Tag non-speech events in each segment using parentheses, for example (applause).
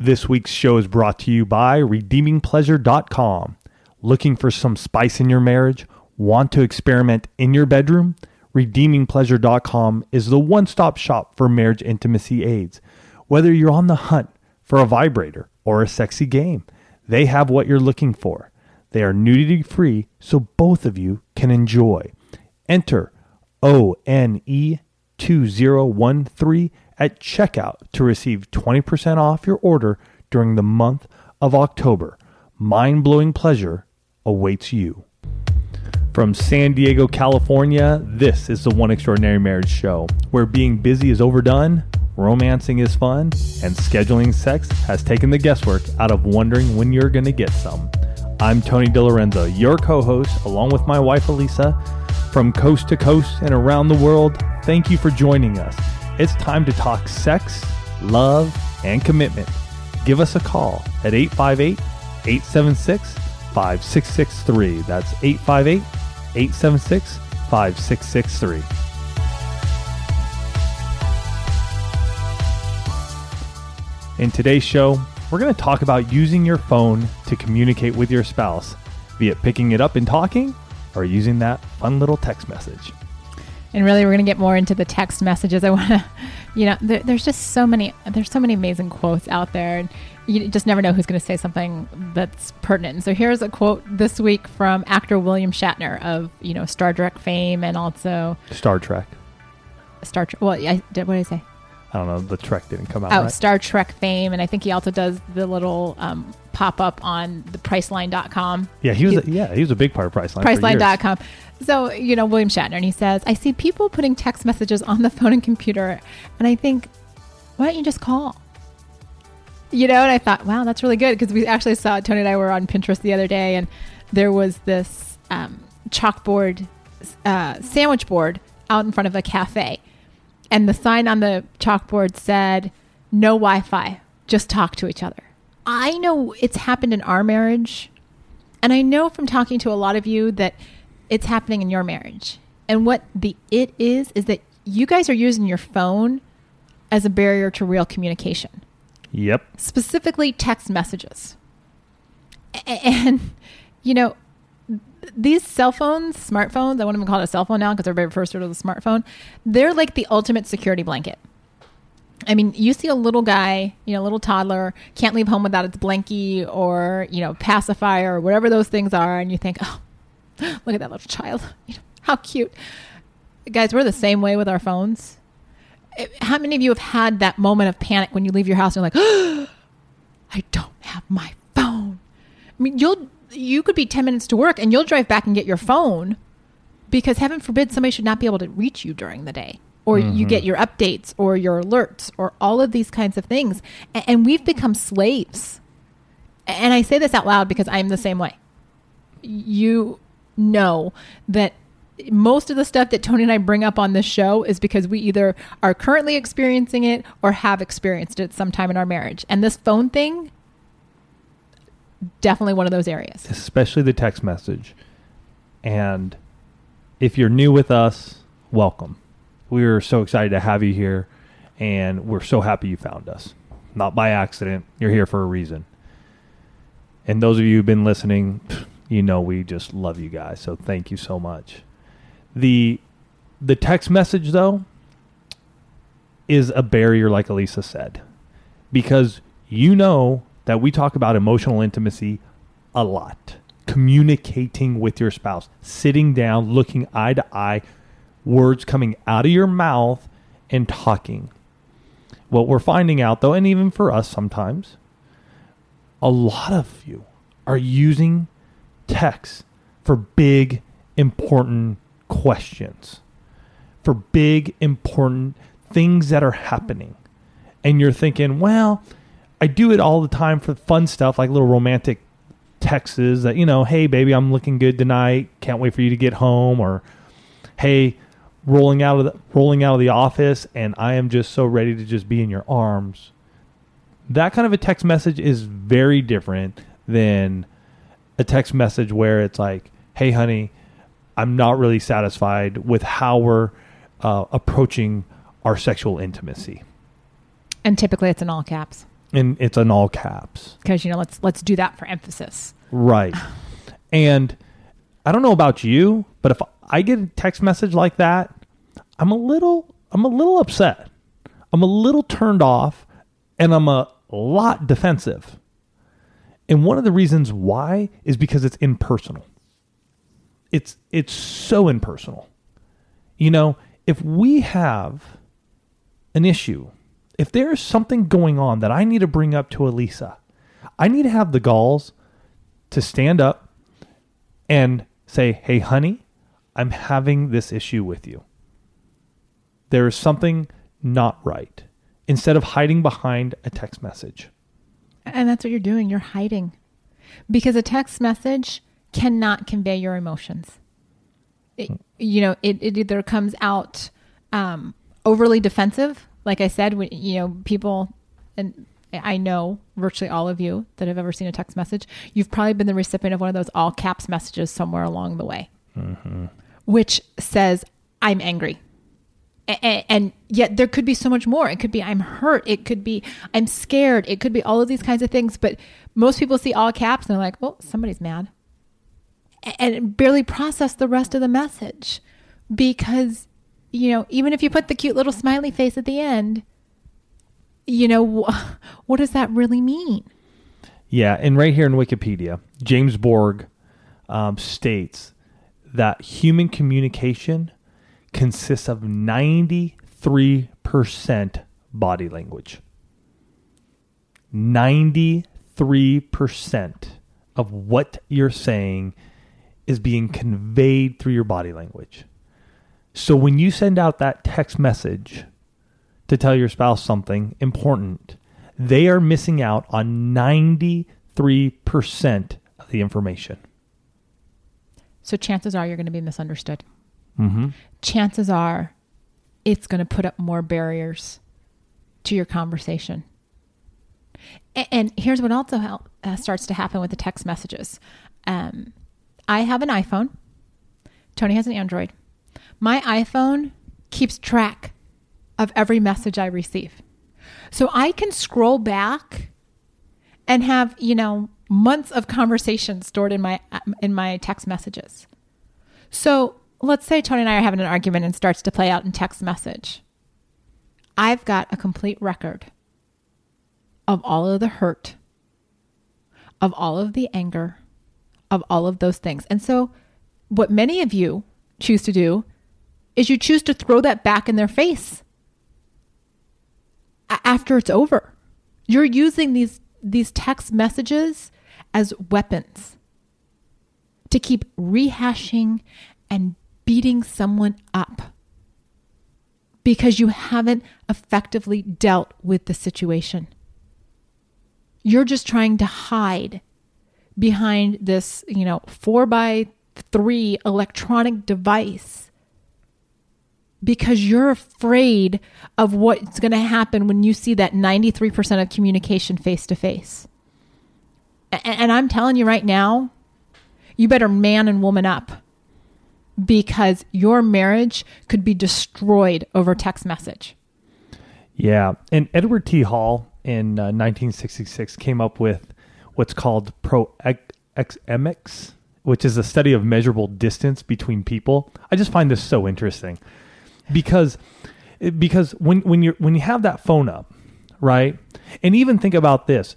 This week's show is brought to you by redeemingpleasure.com. Looking for some spice in your marriage? Want to experiment in your bedroom? redeemingpleasure.com is the one-stop shop for marriage intimacy aids. Whether you're on the hunt for a vibrator or a sexy game, they have what you're looking for. They are nudity free so both of you can enjoy. Enter ONE 2013 at checkout to receive 20% off your order during the month of October. Mind blowing pleasure awaits you. From San Diego, California, this is the One Extraordinary Marriage Show, where being busy is overdone, romancing is fun, and scheduling sex has taken the guesswork out of wondering when you're going to get some. I'm Tony DiLorenzo, your co host, along with my wife Elisa. From coast to coast and around the world, thank you for joining us. It's time to talk sex, love, and commitment. Give us a call at 858 876 5663. That's 858 876 5663. In today's show, we're going to talk about using your phone to communicate with your spouse, be it picking it up and talking or using that fun little text message. And really, we're going to get more into the text messages. I want to, (laughs) you know, there, there's just so many, there's so many amazing quotes out there, and you just never know who's going to say something that's pertinent. So here's a quote this week from actor William Shatner of, you know, Star Trek fame and also Star Trek. Star Trek. Well, I did. What did I say? I don't know. The Trek didn't come out. Oh, right? Star Trek fame, and I think he also does the little um, pop up on the Priceline.com. Yeah, he was. A, yeah, he was a big part of Priceline. Priceline.com. So, you know, William Shatner, and he says, I see people putting text messages on the (laughs) phone and computer, and I think, why don't you just call? You know, and I thought, wow, that's really good because we actually saw Tony and I were on Pinterest the other day, and there was this um, chalkboard, uh, sandwich board out in front of a cafe. And the sign on the chalkboard said, no Wi Fi, just talk to each other. I know it's happened in our marriage. And I know from talking to a lot of you that it's happening in your marriage. And what the it is, is that you guys are using your phone as a barrier to real communication, Yep. specifically text messages. And, you know, these cell phones, smartphones, I won't even call it a cell phone now because everybody refers to it as a smartphone. They're like the ultimate security blanket. I mean, you see a little guy, you know, a little toddler, can't leave home without its blankie or, you know, pacifier or whatever those things are, and you think, oh, (gasps) look at that little child. (laughs) You know, how cute. Guys, we're the same way with our phones. Eh, How many of you have had that moment of panic when you leave your house and you're like, oh, (gasps) I don't have my phone? I mean, you'll you could be 10 minutes to work and you'll drive back and get your phone because heaven forbid somebody should not be able to reach you during the day or you mm-hmm. get your updates or your alerts or all of these kinds of things. A- and we've become slaves. And i say this out loud because i'm the same way. You know that most of the stuff that tony and i bring up on this show is because we either are currently experiencing it or have experienced it sometime in our marriage. And this phone thing definitely one of those areas especially the text message. And if you're new with us, welcome. We're so excited to have you here, and we're so happy you found us. Not by accident, you're here for a reason. And those of you who've been listening, you know we just love you guys. So thank you so much. The the text message though is a barrier like Elisa said. Because you know that we talk about emotional intimacy a lot. Communicating with your spouse, sitting down, looking eye to eye, words coming out of your mouth and talking. What we're finding out though, and even for us sometimes, a lot of you are using text for big, important questions, for big, important things that are happening. And you're thinking, well, I do it all the time for fun stuff like little romantic texts that, you know, hey, baby, I'm looking good tonight. Can't wait for you to get home. Or, hey, rolling out of the rolling out of the office and I am just so ready to just be in your arms. That kind of a text message is very different than a text message where it's like, "Hey honey, I'm not really satisfied with how we're uh, approaching our sexual intimacy." And typically it's in all caps. And it's in all caps. because you know let's let's do that for emphasis. Right. And I don't know about you, but if I get a text message like that, I'm a little I'm a little upset. I'm a little turned off and I'm a lot defensive. And one of the reasons why is because it's impersonal. It's it's so impersonal. You know, if we have an issue, if there's something going on that I need to bring up to Elisa, I need to have the galls to stand up and say, "Hey, honey, I'm having this issue with you. There is something not right." Instead of hiding behind a text message. And that's what you're doing. You're hiding. Because a text message cannot convey your emotions. It, you know, it, it either comes out um, overly defensive, like I said, when, you know, people, and I know virtually all of you that have ever seen a text message, you've probably been the recipient of one of those all caps messages somewhere along the way, mm-hmm. which says, I'm angry. A- and yet there could be so much more. It could be I'm hurt. It could be I'm scared. It could be all of these kinds of things. But most people see all caps and they're like, well, somebody's mad. And barely process the rest of the message because, you know, even if you put the cute little smiley face at the end, you know, wh- (laughs) what does that really mean? Yeah, and right here in Wikipedia, James Borg um, states that human communication consists of 93% body language. 93% of what you're saying is being conveyed through your body language. So when you send out that text message to tell your spouse something important, they are missing out on 93% of the information. So chances are you're going to be misunderstood. Mm-hmm. chances are it's going to put up more barriers to your conversation. And here's what also help, uh, starts to happen with the text messages. Um, I have an iPhone. Tony has an Android. My iPhone keeps track of every message I receive. So I can scroll back and have, you know, months of conversation stored in my in my text messages. So let's say Tony and I are having an argument and starts to play out in text message. I've got a complete record of all of the hurt, of all of the anger, of all of those things. And so, what many of you choose to do is you choose to throw that back in their face after it's over. You're using these these text messages as weapons to keep rehashing and beating someone up because you haven't effectively dealt with the situation. You're just trying to hide behind this, you know, four by three electronic device because you're afraid of what's going to happen when you see that 93% of communication face to face. And I'm telling you right now, you better man and woman up because your marriage could be destroyed over text message. Yeah, and Edward T. Hall in uh, 1966 came up with what's called proxemics, which is a study of measurable distance between people. I just find this so interesting because because when when you when you have that phone up, right? And even think about this,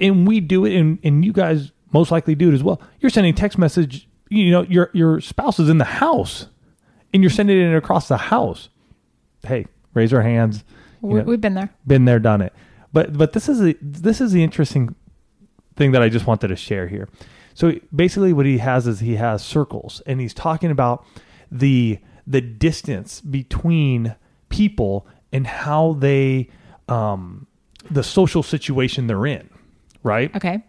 and we do it, and, and you guys most likely do it as well. You're sending text message, you know, your your spouse is in the house, and you're sending it across the house. Hey, raise our hands. We- know We've been there. been there, done it. But but this is the this is the interesting thing that I just wanted to share here. So basically, what he has is he has circles, and he's talking about the the distance between people and how they um, the social situation they're in, right? Okay.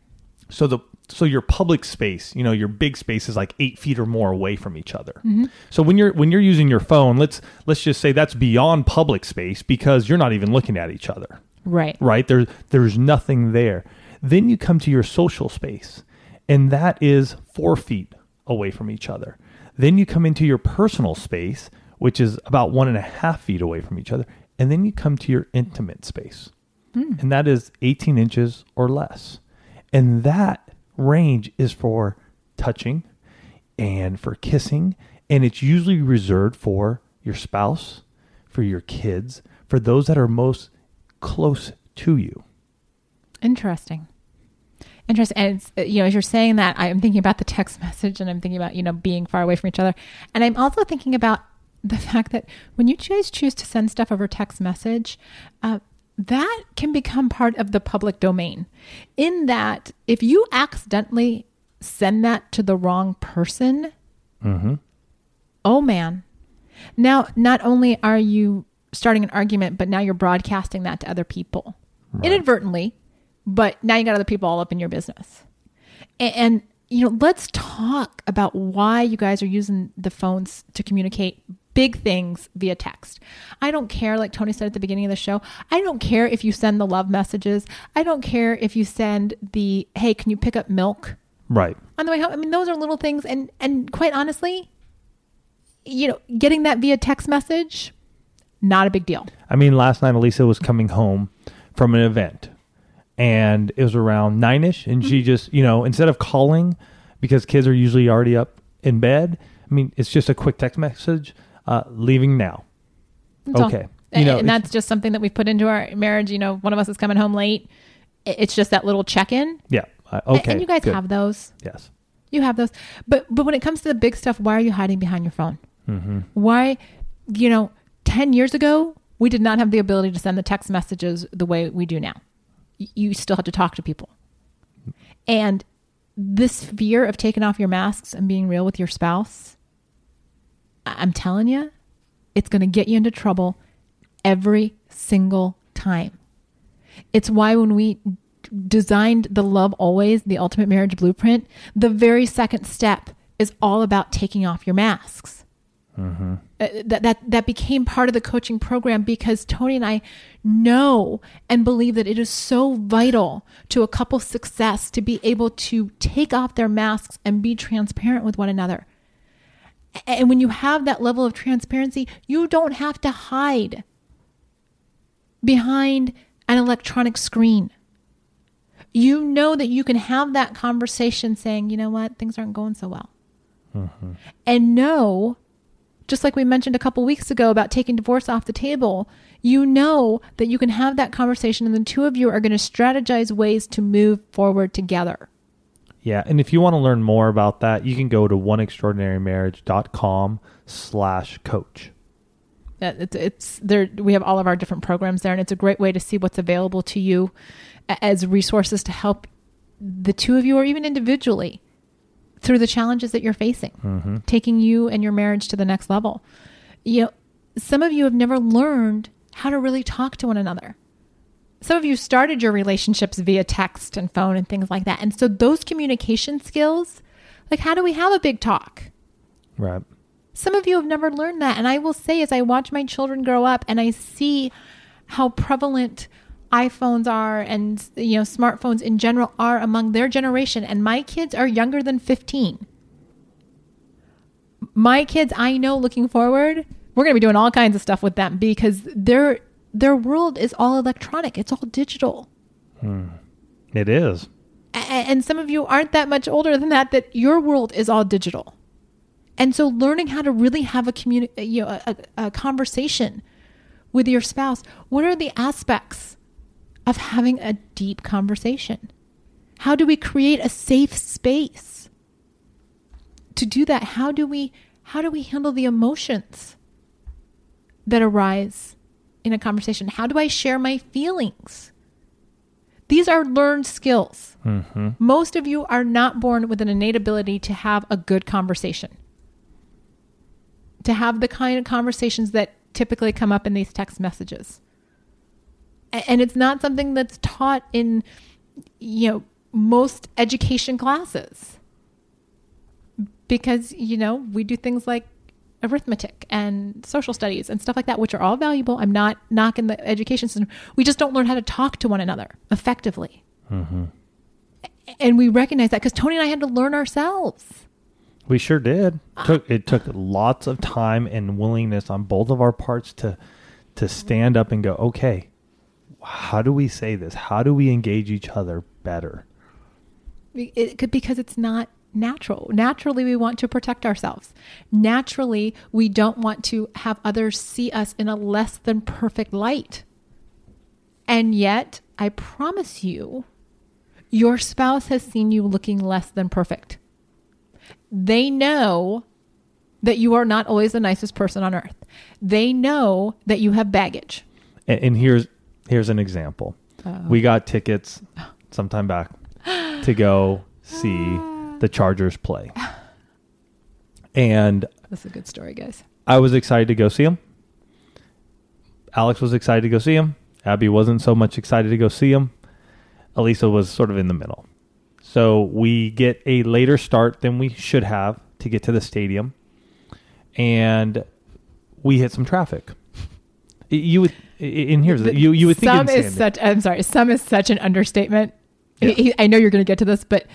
So the so your public space, you know, your big space is like eight feet or more away from each other. So when you're when you're using your phone, let's let's just say that's beyond public space because you're not even looking at each other Right. right? There's there's nothing there. Then you come to your social space, and that is four feet away from each other. Then you come into your personal space, which is about one and a half feet away from each other, and then you come to your intimate space. Hmm. and that is 18 inches or less. And that range is for touching and for kissing, and it's usually reserved for your spouse, for your kids, for those that are most close to you. Interesting. Interesting. And it's, uh, you know, as you're saying that, I'm thinking about the text (laughs) message and I'm thinking about, you know, being far away from each other. And I'm also thinking about the fact that when you guys choose to send stuff over text message, uh, that can become part of the public domain. In that, if you accidentally send that to the wrong person, Mm-hmm. oh man. Now, not only are you starting an argument, but now you're broadcasting that to other people inadvertently, but now you got other people all up in your business. And, and, you know, let's talk about why you guys are using the phones to communicate big things via text. I don't care, like Tony said at the beginning of the show, I don't care if you send the love messages. I don't care if you send the, hey, can you pick up milk? Right. on the way home. I mean, those are little things, and and quite honestly, you know, getting that via text message, not a big deal. I mean, last night Elisa was coming home from an event, and it was around nine ish, and she just, you know, instead of calling because kids are usually already up in bed, I mean, it's just a quick text message, uh, leaving now. That's. Okay. And, You know, and that's just something that we've put into our marriage. You know, one of us is coming home late. It's just that little check in. Yeah. Uh, okay. And you guys good. have those. Yes. You have those. But but when it comes to the big stuff, why are you hiding behind your phone? Mm-hmm. Why, you know, 10 years ago, we did not have the ability to send the text messages the way we do now. You still have to talk to people. And this fear of taking off your masks and being real with your spouse, I'm telling you, it's going to get you into trouble every single time. It's why when we designed the Love Always, the ultimate marriage blueprint, the very second step is all about taking off your masks. Uh, that that that became part of the coaching program because Tony and I know and believe that it is so vital to a couple's success to be able to take off their masks and be transparent with one another. And when you have that level of transparency, you don't have to hide behind an electronic screen. You know that you can have that conversation saying, you know what, things aren't going so well. And know, just like we mentioned a couple weeks ago about taking divorce off the table, you know that you can have that conversation and the two of you are going to strategize ways to move forward together. Yeah, and if you want to learn more about that, you can go to oneextraordinarymarriage.com slash coach. Yeah, It's, it's there. We have all of our different programs there, and it's a great way to see what's available to you as resources to help the two of you, or even individually, through the challenges that you're facing, mm-hmm. taking you and your marriage to the next level. You know, some of you have never learned how to really talk to one another. Some of you started your relationships via text and phone and things like that, and so those communication skills, like how do we have a big talk? Right. Some of you have never learned that. And I will say, as I watch my children grow up and I see how prevalent iPhones are and you know smartphones in general are among their generation. And my kids are younger than 15 my kids i know looking forward we're going to be doing all kinds of stuff with them because their their world is all electronic. It's all digital. Hmm. It is. a- and some of you aren't that much older than that that your world is all digital. And so learning how to really have a communi- you know a, a conversation with your spouse what are the aspects of having a deep conversation. How do we create a safe space to do that? How do we how do we handle the emotions that arise in a conversation? How do i share my feelings? These are learned skills. Mm-hmm. most of you are not born with an innate ability to have a good conversation, to have the kind of conversations that typically come up in these text messages. And it's not something that's taught in, you know, most education classes. Because, you know, we do things like arithmetic and social studies and stuff like that, which are all valuable. I'm not knocking the education system. We just don't learn how to talk to one another effectively mm-hmm. and we recognize that because Tony and I had to learn ourselves. We sure did. Ah. Took it took lots of time and willingness on both of our parts to to stand up and go, okay, how do we say this? How do we engage each other better? It could because it's not natural. Naturally, we want to protect ourselves. Naturally, we don't want to have others see us in a less than perfect light. And yet, I promise you, your spouse has seen you looking less than perfect. They know that you are not always the nicest person on earth. They know that you have baggage. And, and here's here's an example. Uh-oh. We got tickets sometime back to go (gasps) see the Chargers play. And That's a good story, guys. I was excited to go see him. Alex was excited to go see him. Abby wasn't so much excited to go see him. Elisa was sort of in the middle. So we get a later start than we should have to get to the stadium. And we hit some traffic. You would, in here's the, you you would think some in is such. I'm sorry. Some is such an understatement. Yeah. I- I know you're going to get to this, but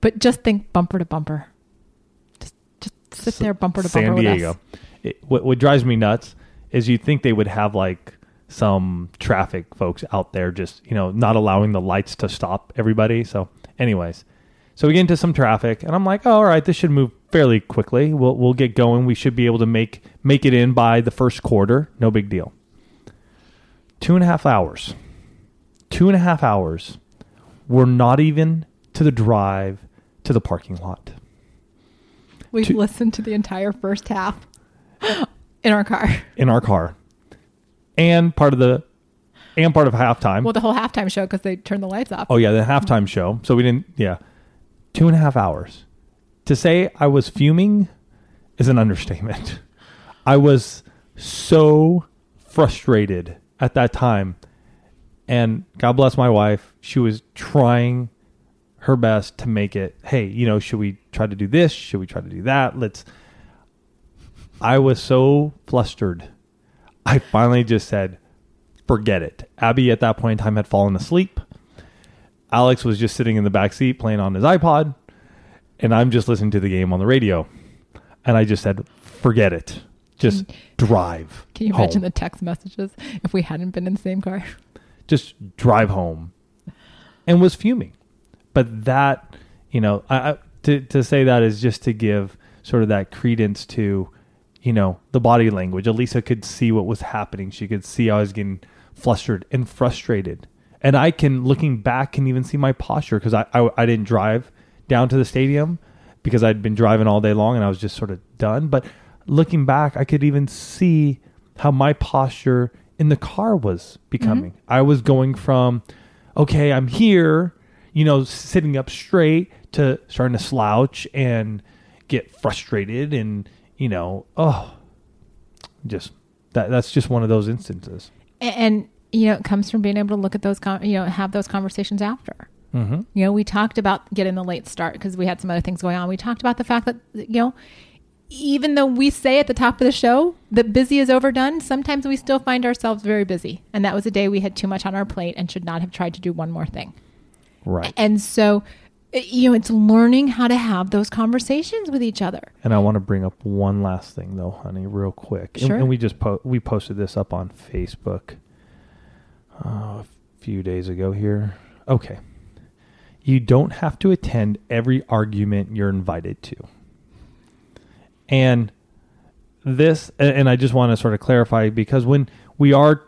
but just think bumper to bumper. Just just sit there bumper to San bumper Diego. It, what, what drives me nuts is you think they would have like some traffic folks out there just you know not allowing the lights to stop everybody. So, anyways, so we get into some traffic, and I'm like, oh, all right, this should move fairly quickly. We'll we'll get going. We should be able to make make it in by the first quarter. No big deal. Two and a half hours. Two and a half hours. We're not even to the drive to the parking lot. We've To- listened to the entire first half (gasps) in our car. in our car, and part of the and part of halftime. Well, the whole halftime show because they turned the lights off. oh yeah, the halftime show. So we didn't. Yeah, two and a half hours. To say I was fuming is an understatement. (laughs) I was so frustrated at that time, and God bless my wife. She was trying her best to make it. Hey, you know, should we try to do this? Should we try to do that? Let's. I was so flustered. I finally just said, forget it. Abby at that point in time had fallen asleep. Alex was just sitting in the back seat playing on his iPod, and I'm just listening to the game on the radio. And I just said, forget it. Just drive. Can you home. imagine the text messages if we hadn't been in the same car? Just drive home. And was fuming. But that, you know, I, I, to, to say that is just to give sort of that credence to, you know, the body language. Elisa could see what was happening. She could see I was getting flustered and frustrated. And I can, looking back, can even see my posture because I, I, I didn't drive down to the stadium because I'd been driving all day long and I was just sort of done. But looking back, I could even see how my posture in the car was becoming. I was going from, okay, I'm here, you know, sitting up straight to starting to slouch and get frustrated and, you know, oh, just that that's just one of those instances. And, and you know, it comes from being able to look at those, con- you know, have those conversations after. Mm-hmm. You know, we talked about getting the late start because we had some other things going on. We talked about the fact that, you know, even though we say at the top of the show that busy is overdone, sometimes we still find ourselves very busy. And that was a day we had too much on our plate and should not have tried to do one more thing. Right. And so, uh, you know, it's learning how to have those conversations with each other. And I want to bring up one last thing, though, honey, real quick. And- Sure. And, we just po- we posted this up on Facebook uh, a few days ago. Here, okay. You don't have to attend every argument you're invited to. And this, and I just want to sort of clarify because when we are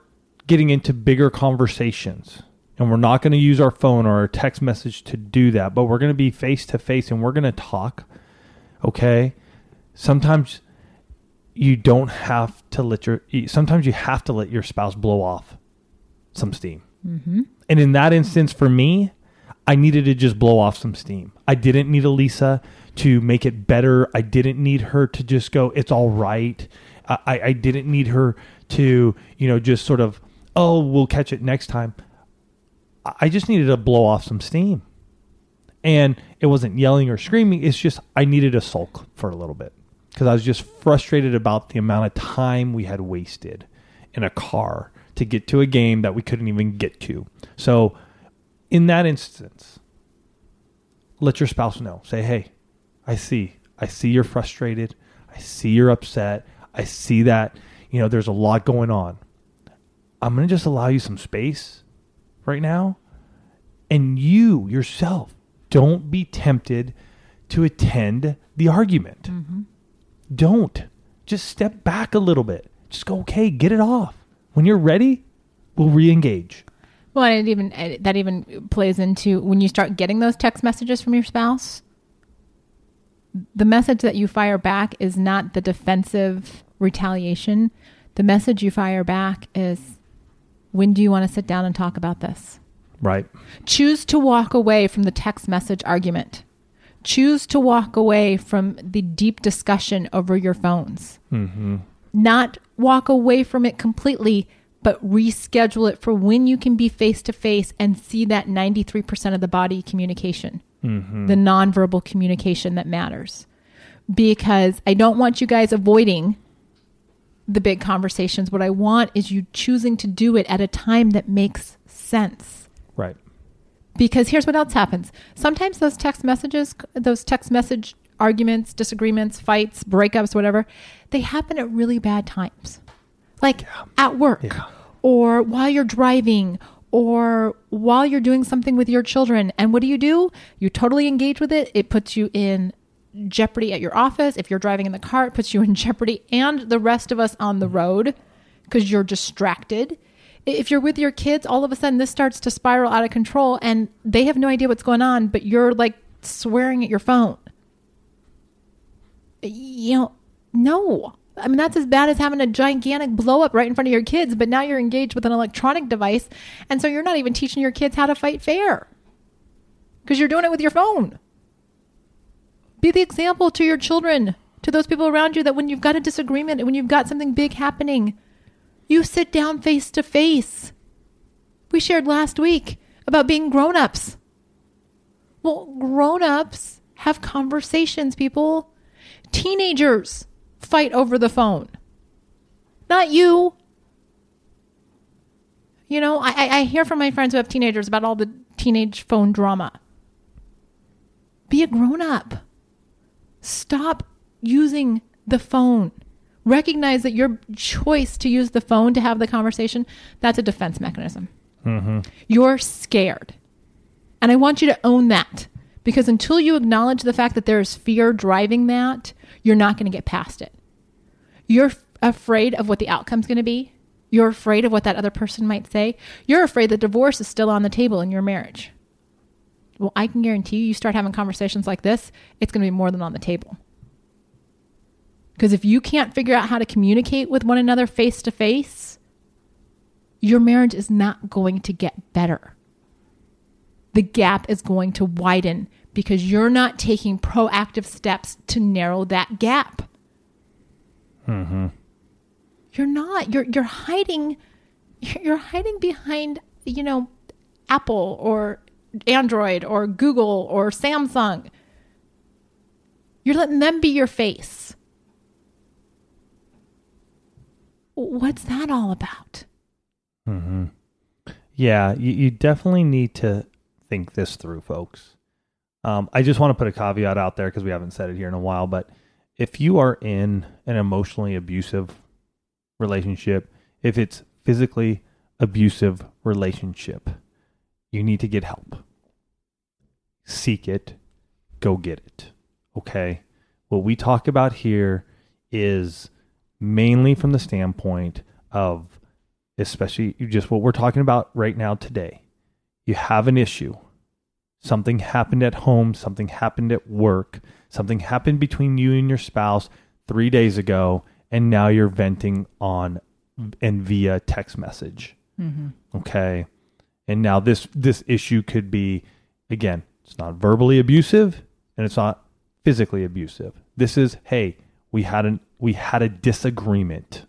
getting into bigger conversations, and we're not going to use our phone or our text message to do that, but we're going to be face to face and we're going to talk okay? Sometimes you don't have to let your sometimes you have to let your spouse blow off some steam. Mm-hmm. and in that instance for me i needed to just blow off some steam. I didn't need elisa to make it better. I didn't need her to just go it's all right. I, I- didn't need her to you know just sort of oh we'll catch it next time. I- just needed to blow off some steam. And it wasn't yelling or screaming. It's just i needed to sulk for a little bit. Because i was just frustrated about the amount of time we had wasted in a car to get to a game that we couldn't even get to. So in that instance let your spouse know. Say hey i see i see you're frustrated i see you're upset i see that you know there's a lot going on i'm going to just allow you some space right now, and you yourself don't be tempted to attend the argument. Mm-hmm. Don't. Just step back a little bit. Just go, okay, get it off. When you're ready, we'll re engage. Well, and it even it- that even plays into when you start getting those text messages from your spouse. The message that you fire back is not the defensive retaliation. The message you fire back is, "When do you want to sit down and talk about this?" Right? Choose to walk away from the text message argument. Choose to walk away from the deep discussion over your phones. Mm-hmm. Not walk away from it completely, but reschedule it for when you can be face to face and see that 93% of the body communication, Mm-hmm. the nonverbal communication that matters. Because I don't want you guys avoiding the big conversations. What I want is you choosing to do it at a time that makes sense Right. because here's what else happens sometimes those text messages those text message arguments disagreements fights breakups whatever they happen at really bad times like at work Yeah. or while you're driving or while you're doing something with your children. And what do you do? You totally engage with it. It puts you in jeopardy at your office. If you're driving in the car it puts you in (laughs) jeopardy and the rest of us on the road because you're distracted. If you're with your kids, all of a sudden this starts to spiral out of control and they have no idea what's going on, but you're like swearing at your phone. You know, no. I mean, that's as bad as having a gigantic blow up right in front of your kids, but now you're engaged with an electronic device. And so you're not even teaching your kids how to fight fair because you're doing it with your phone. Be the example to your children, to those people around you that when you've got a disagreement, when you've got something big happening, you sit down face to face. We shared last week about being grown ups. Well, grown ups have conversations, people. Teenagers fight over the phone. Not you. You know, I, I- hear from my friends who have teenagers about all the teenage phone drama. Be a grown up. Stop using the phone. Recognize that your choice to use the phone to have the conversation, that's a defense mechanism. Mm-hmm. You're scared. And I want you to own that because until you acknowledge the fact that there is fear driving that, you're not going to get past it. You're afraid of what the outcome's going to be. You're afraid of what that other person might say. You're afraid that divorce is still on the table in your marriage. Well, I can guarantee you, you start having conversations like this, it's going to be more than on the table. Because if you can't figure out how to communicate with one another face to face, your marriage is not going to get better. The gap is going to widen because you're not taking proactive steps to narrow that gap. Mm-hmm. You're not. You're you're hiding (laughs) you're hiding behind, you know, Apple or Android or Google or Samsung. You're letting them be your face. What's that all about? Mm-hmm. Yeah, you, you definitely need to think this through, folks. Um, I just want to put a caveat out there because we haven't said it here in a while, but if you are in an emotionally abusive relationship, if it's physically abusive relationship, you need to get help. Seek it, go get it. Okay? What we talk about here is mainly from the standpoint of especially just what we're talking about right now today. You have an issue. Something happened at home, something happened at work, something happened between you and your spouse 3 days ago and now you're venting on and via text message. Mm-hmm. Okay. And now this this issue could be again, it's not verbally abusive and it's not physically abusive. This is hey, we had an we had a disagreement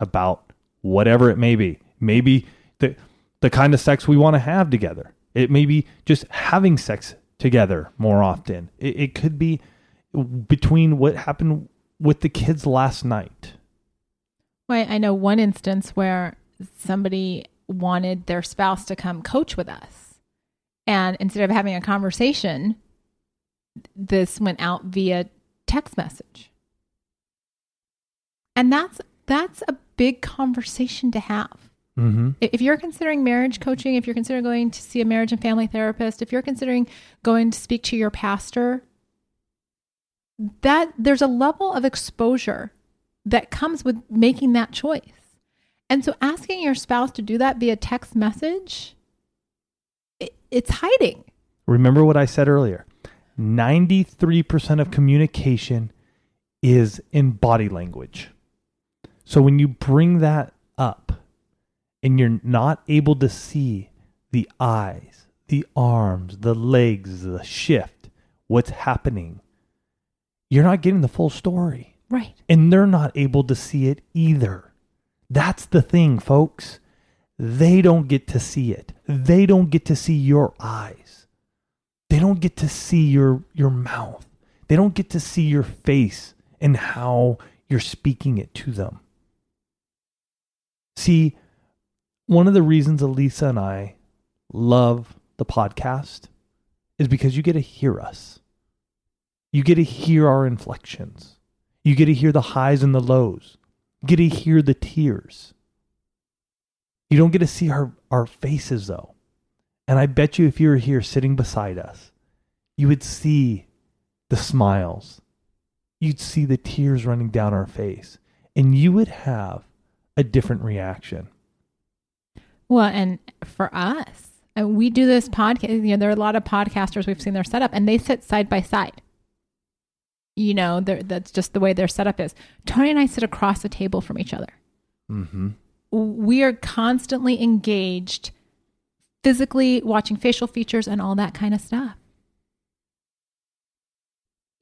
about whatever it may be. Maybe the the kind of sex we want to have together. It may be just having sex together more often. It, it could be between what happened with the kids last night. Well, I know one instance where somebody wanted their spouse to come coach with us. And instead of having a conversation, this went out via text message. And that's that's a big conversation to have. Mm-hmm. If you're considering marriage coaching, if you're considering going to see a marriage and family therapist, if you're considering going to speak to your pastor, that there's a level of exposure that comes with making that choice. And so asking your spouse to do that via text message, it, it's hiding. Remember what I said earlier 93% of communication is in body language. So when you bring that up and you're not able to see the eyes, the arms, the legs, the shift, what's happening, you're not getting the full story. Right. And they're not able to see it either. That's the thing, folks. They don't get to see it. They don't get to see your eyes. They don't get to see your your mouth. They don't get to see your face and how you're speaking it to them. See, one of the reasons Elisa and I love the podcast is because you get to hear us. You get to hear our inflections. You get to hear the highs and the lows. You get to hear the tears. You don't get to see our, our faces though. And I bet you if you were here sitting beside us, you would see the smiles. You'd see the tears running down our face. And you would have a different reaction. Well, and for us, and we do this podcast. You know, there are a lot of podcasters we've seen their setup, and they sit side by side. You know, that's just the way their setup is. Tony and I sit across the table from each other. Mm-hmm. We are constantly engaged, physically watching facial features and all that kind of stuff.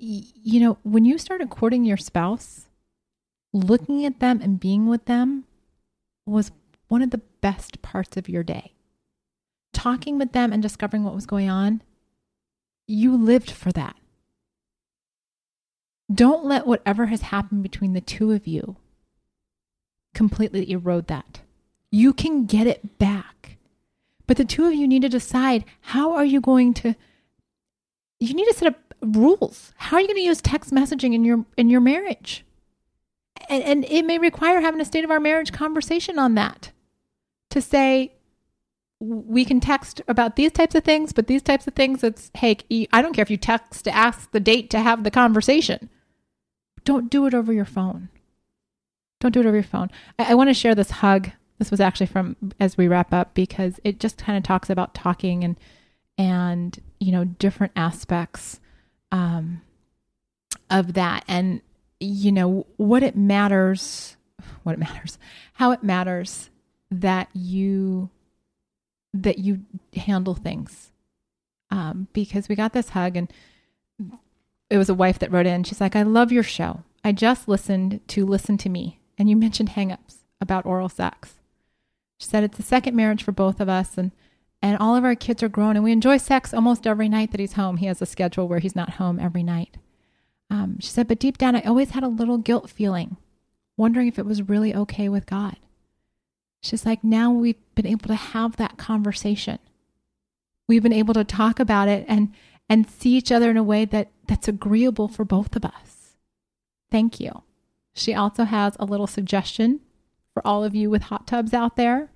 Y- You know, when you started courting your spouse, looking at them and being with them was one of the best parts of your day. Talking with them and discovering what was going on, you lived for that. Don't let whatever has happened between the two of you completely erode that. You can get it back. But the two of you need to decide how are you going to you need to set up rules. How are you going to use text messaging in your in your marriage? And, and it may require having a state of our marriage conversation on that to say we can text about these types of things, but these types of things, it's hey, I don't care if you text to ask the date to have the conversation. Don't do it over your phone. Don't do it over your phone. I, I want to share this hug. This was actually from as we wrap up because it just kind of talks about talking and and you know different aspects um, of that and you know what it matters what it matters how it matters that you that you handle things. Um, because we got this hug and it was a wife that wrote in. She's like i love your show. I just listened to listen to me. And you (laughs) mentioned hangups about oral sex. She said it's the second marriage for both of us and and all of our kids are grown and we enjoy sex almost every night that he's home. He has a schedule where he's not home every night. Um, she said but deep down i always had a little guilt feeling wondering if it was really okay with god she's like now we've been able to have that conversation we've been able to talk about it and and see each other in a way that that's agreeable for both of us thank you she also has a little suggestion for all of you with hot tubs out there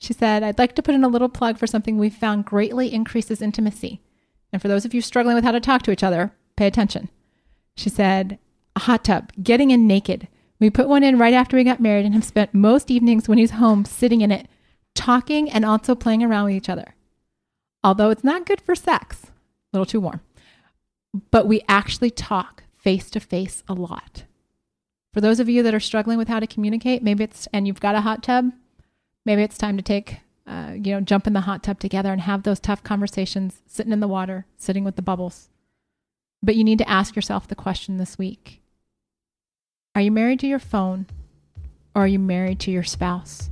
she said, I'd like to put in a little plug for something we've found greatly increases intimacy. And for those of you struggling with how to talk to each other, pay attention. She said, a hot tub, getting in naked. We put one in right after we got married and have spent most evenings when he's home sitting in it, talking and also playing around with each other. Although it's not good for sex, a little too warm. But we actually talk face to face a lot. For those of you that are struggling with how to communicate, maybe it's, and you've got a hot tub, maybe it's time to take uh, you know jump in the hot tub together and have those tough conversations sitting in the water sitting with the bubbles but you need to ask yourself the question this week are you married to your phone or are you married to your spouse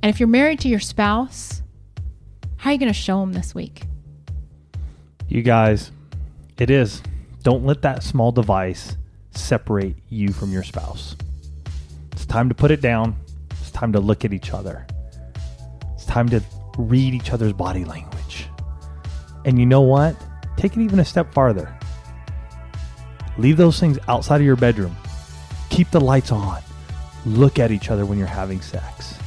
and if you're married to your spouse how are you going to show them this week You guys, it is. Don't let that small device separate you from your spouse. It's time to put it down. It's time to look at each other. It's time to read each other's body language. And you know what? Take it even a step farther. Leave those things outside of your bedroom. Keep the lights on. Look at each other when you're having sex.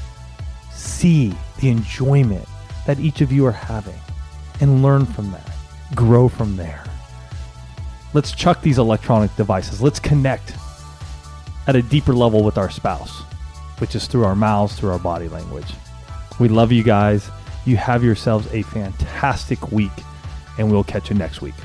see the enjoyment that each of you are having and learn from that, grow from there. Let's chuck these electronic devices. Let's connect at a deeper level with our spouse, which is through our mouths, through our body language. We love you guys. You have yourselves a fantastic week, and we'll catch you next week.